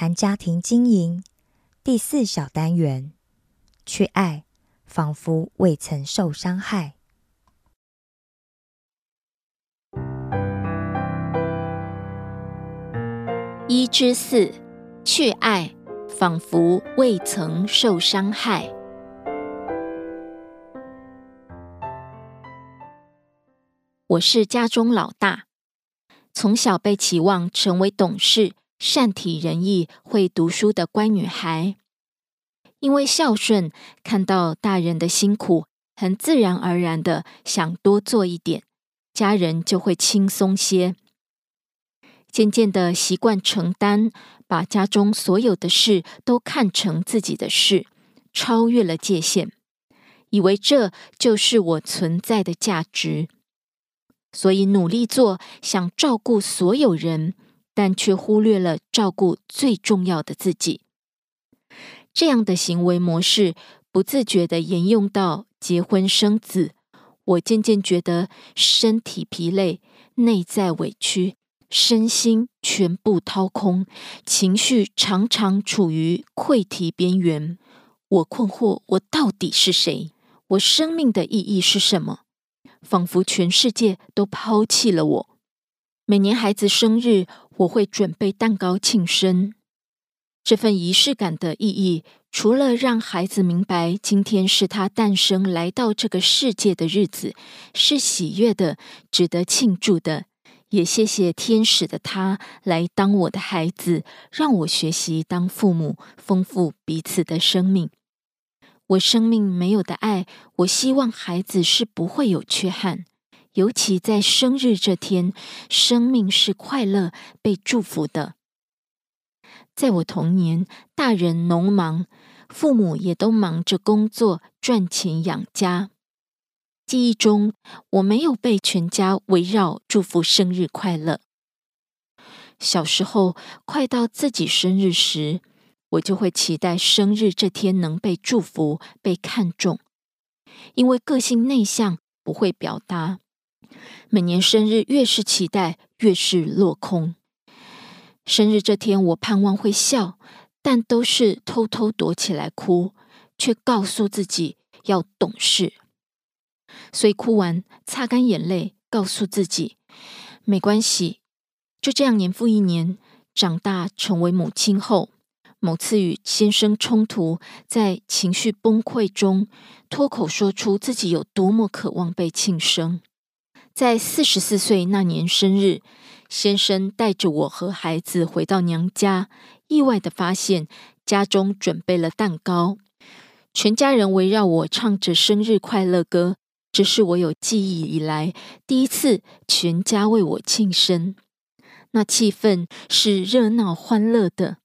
谈家庭经营。第四小单元，去爱，仿佛未曾受伤害。一之四，去爱，仿佛未曾受伤害。我是家中老大，从小被期望成为懂事、善体人意、会读书的乖女孩。因为孝顺，看到大人的辛苦，很自然而然的想多做一点，家人就会轻松些。渐渐的习惯承担，把家中所有的事都看成自己的事，超越了界限，以为这就是我存在的价值。所以努力做，想照顾所有人，但却忽略了照顾最重要的自己。这样的行为模式不自觉的沿用到结婚生子。我渐渐觉得身体疲累，内在委屈，身心全部掏空，情绪常常处于溃堤边缘。我困惑：我到底是谁？我生命的意义是什么？仿佛全世界都抛弃了我。每年孩子生日，我会准备蛋糕庆生。这份仪式感的意义，除了让孩子明白今天是他诞生来到这个世界的日子，是喜悦的、值得庆祝的，也谢谢天使的他来当我的孩子，让我学习当父母，丰富彼此的生命。我生命没有的爱，我希望孩子是不会有缺憾，尤其在生日这天，生命是快乐、被祝福的。在我童年，大人农忙，父母也都忙着工作赚钱养家。记忆中，我没有被全家围绕祝福生日快乐。小时候，快到自己生日时。我就会期待生日这天能被祝福、被看重，因为个性内向，不会表达。每年生日越是期待，越是落空。生日这天，我盼望会笑，但都是偷偷躲起来哭，却告诉自己要懂事。所以哭完，擦干眼泪，告诉自己没关系。就这样年复一年，长大成为母亲后。某次与先生冲突，在情绪崩溃中脱口说出自己有多么渴望被庆生。在四十四岁那年生日，先生带着我和孩子回到娘家，意外的发现家中准备了蛋糕，全家人围绕我唱着生日快乐歌。这是我有记忆以来第一次全家为我庆生，那气氛是热闹欢乐的。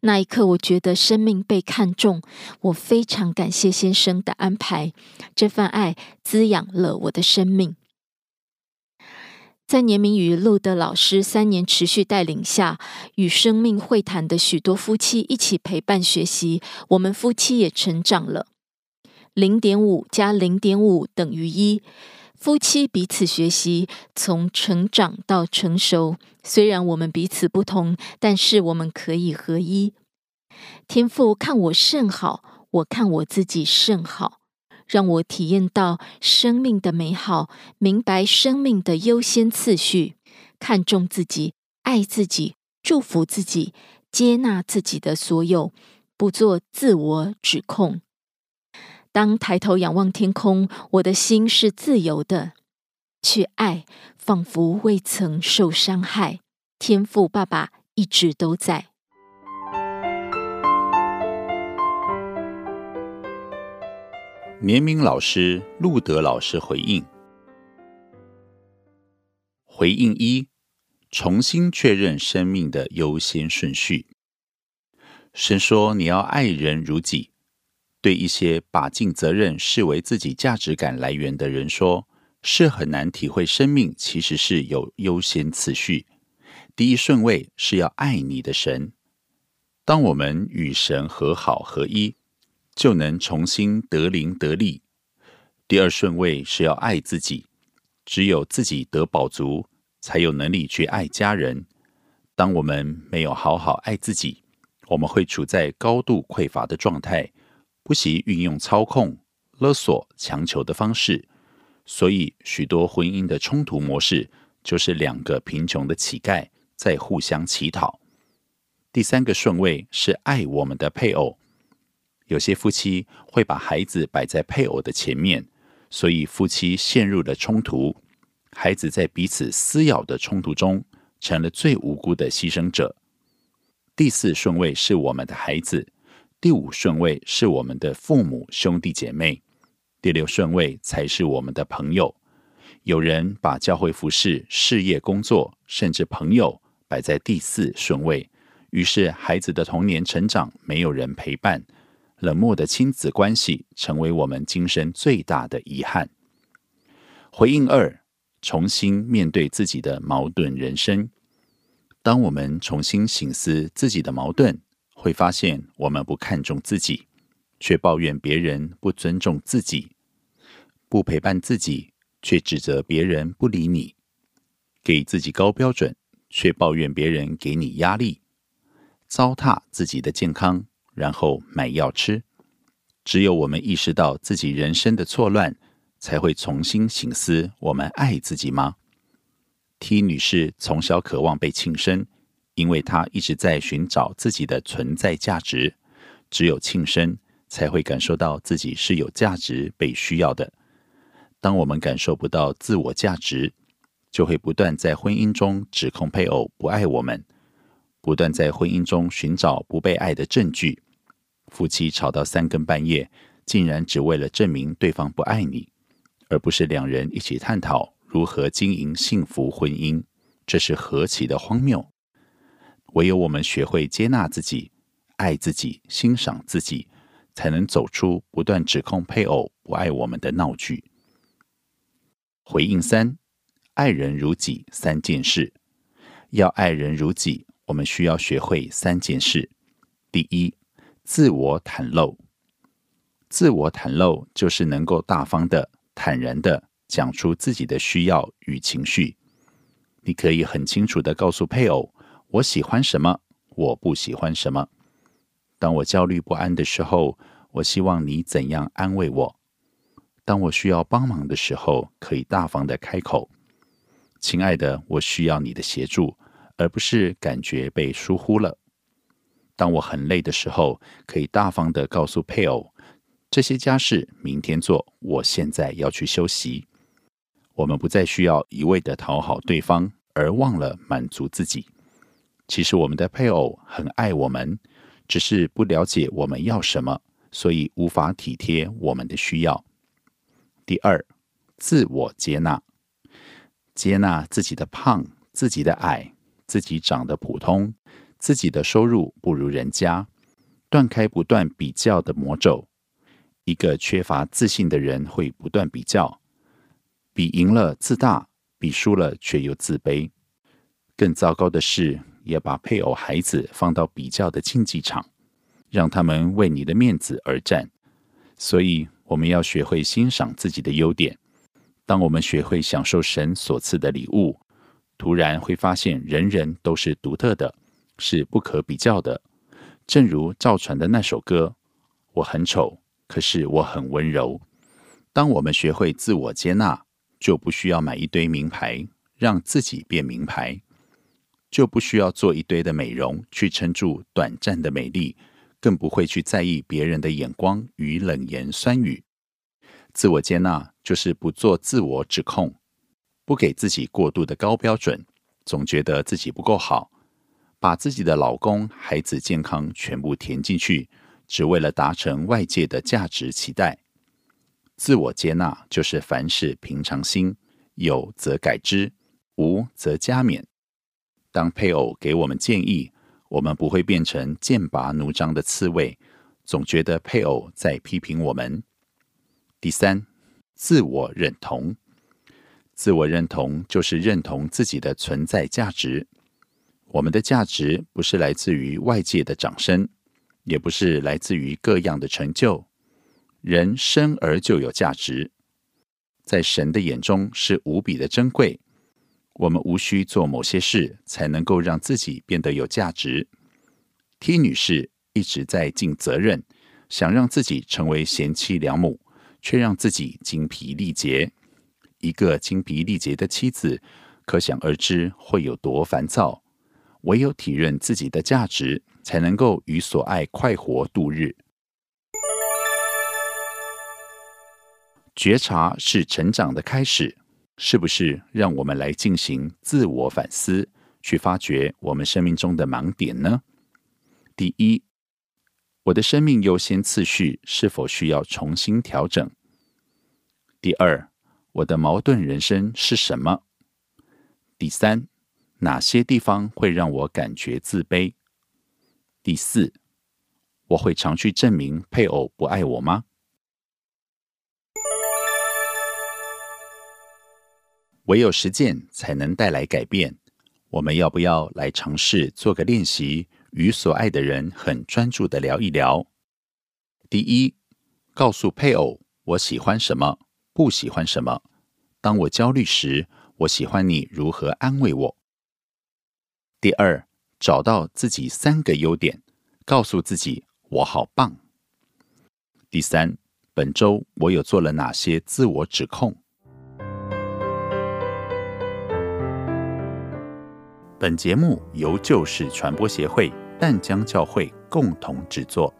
那一刻，我觉得生命被看重，我非常感谢先生的安排，这份爱滋养了我的生命。在年明与路德老师三年持续带领下，与生命会谈的许多夫妻一起陪伴学习，我们夫妻也成长了。零点五加零点五等于一，夫妻彼此学习，从成长到成熟。虽然我们彼此不同，但是我们可以合一。天父看我甚好，我看我自己甚好，让我体验到生命的美好，明白生命的优先次序，看重自己，爱自己，祝福自己，接纳自己的所有，不做自我指控。当抬头仰望天空，我的心是自由的，去爱，仿佛未曾受伤害。天赋爸爸一直都在。年明老师、路德老师回应：回应一，重新确认生命的优先顺序。神说：“你要爱人如己。”对一些把尽责任视为自己价值感来源的人说，是很难体会生命其实是有优先次序。第一顺位是要爱你的神。当我们与神和好合一，就能重新得灵得力。第二顺位是要爱自己。只有自己得饱足，才有能力去爱家人。当我们没有好好爱自己，我们会处在高度匮乏的状态。不惜运用操控、勒索、强求的方式，所以许多婚姻的冲突模式就是两个贫穷的乞丐在互相乞讨。第三个顺位是爱我们的配偶。有些夫妻会把孩子摆在配偶的前面，所以夫妻陷入了冲突，孩子在彼此撕咬的冲突中成了最无辜的牺牲者。第四顺位是我们的孩子。第五顺位是我们的父母兄弟姐妹，第六顺位才是我们的朋友。有人把教会服饰、事业、工作，甚至朋友摆在第四顺位，于是孩子的童年成长没有人陪伴，冷漠的亲子关系成为我们今生最大的遗憾。回应二：重新面对自己的矛盾人生。当我们重新醒思自己的矛盾。会发现，我们不看重自己，却抱怨别人不尊重自己；不陪伴自己，却指责别人不理你；给自己高标准，却抱怨别人给你压力；糟蹋自己的健康，然后买药吃。只有我们意识到自己人生的错乱，才会重新醒思：我们爱自己吗？T 女士从小渴望被庆生。因为她一直在寻找自己的存在价值，只有庆生才会感受到自己是有价值、被需要的。当我们感受不到自我价值，就会不断在婚姻中指控配偶不爱我们，不断在婚姻中寻找不被爱的证据。夫妻吵到三更半夜，竟然只为了证明对方不爱你，而不是两人一起探讨如何经营幸福婚姻，这是何其的荒谬！唯有我们学会接纳自己、爱自己、欣赏自己，才能走出不断指控配偶不爱我们的闹剧。回应三：爱人如己三件事。要爱人如己，我们需要学会三件事。第一，自我袒露。自我袒露就是能够大方的、坦然的讲出自己的需要与情绪。你可以很清楚的告诉配偶。我喜欢什么？我不喜欢什么？当我焦虑不安的时候，我希望你怎样安慰我？当我需要帮忙的时候，可以大方的开口：“亲爱的，我需要你的协助，而不是感觉被疏忽了。”当我很累的时候，可以大方的告诉配偶：“这些家事明天做，我现在要去休息。”我们不再需要一味的讨好对方，而忘了满足自己。其实我们的配偶很爱我们，只是不了解我们要什么，所以无法体贴我们的需要。第二，自我接纳，接纳自己的胖、自己的矮、自己长得普通、自己的收入不如人家，断开不断比较的魔咒。一个缺乏自信的人会不断比较，比赢了自大，比输了却又自卑。更糟糕的是，也把配偶、孩子放到比较的竞技场，让他们为你的面子而战。所以，我们要学会欣赏自己的优点。当我们学会享受神所赐的礼物，突然会发现人人都是独特的，是不可比较的。正如赵传的那首歌：“我很丑。”可是我很温柔。当我们学会自我接纳，就不需要买一堆名牌让自己变名牌，就不需要做一堆的美容去撑住短暂的美丽，更不会去在意别人的眼光与冷言酸语。自我接纳就是不做自我指控，不给自己过度的高标准，总觉得自己不够好，把自己的老公、孩子健康全部填进去。只为了达成外界的价值期待，自我接纳就是凡事平常心，有则改之，无则加勉。当配偶给我们建议，我们不会变成剑拔弩张的刺猬，总觉得配偶在批评我们。第三，自我认同，自我认同就是认同自己的存在价值。我们的价值不是来自于外界的掌声。也不是来自于各样的成就，人生而就有价值，在神的眼中是无比的珍贵。我们无需做某些事才能够让自己变得有价值。T 女士一直在尽责任，想让自己成为贤妻良母，却让自己精疲力竭。一个精疲力竭的妻子，可想而知会有多烦躁。唯有体认自己的价值。才能够与所爱快活度日。觉察是成长的开始，是不是？让我们来进行自我反思，去发掘我们生命中的盲点呢？第一，我的生命优先次序是否需要重新调整？第二，我的矛盾人生是什么？第三，哪些地方会让我感觉自卑？第四，我会常去证明配偶不爱我吗？唯有实践才能带来改变。我们要不要来尝试做个练习，与所爱的人很专注的聊一聊？第一，告诉配偶我喜欢什么，不喜欢什么。当我焦虑时，我喜欢你如何安慰我。第二。找到自己三个优点，告诉自己我好棒。第三，本周我有做了哪些自我指控？本节目由旧事传播协会淡江教会共同制作。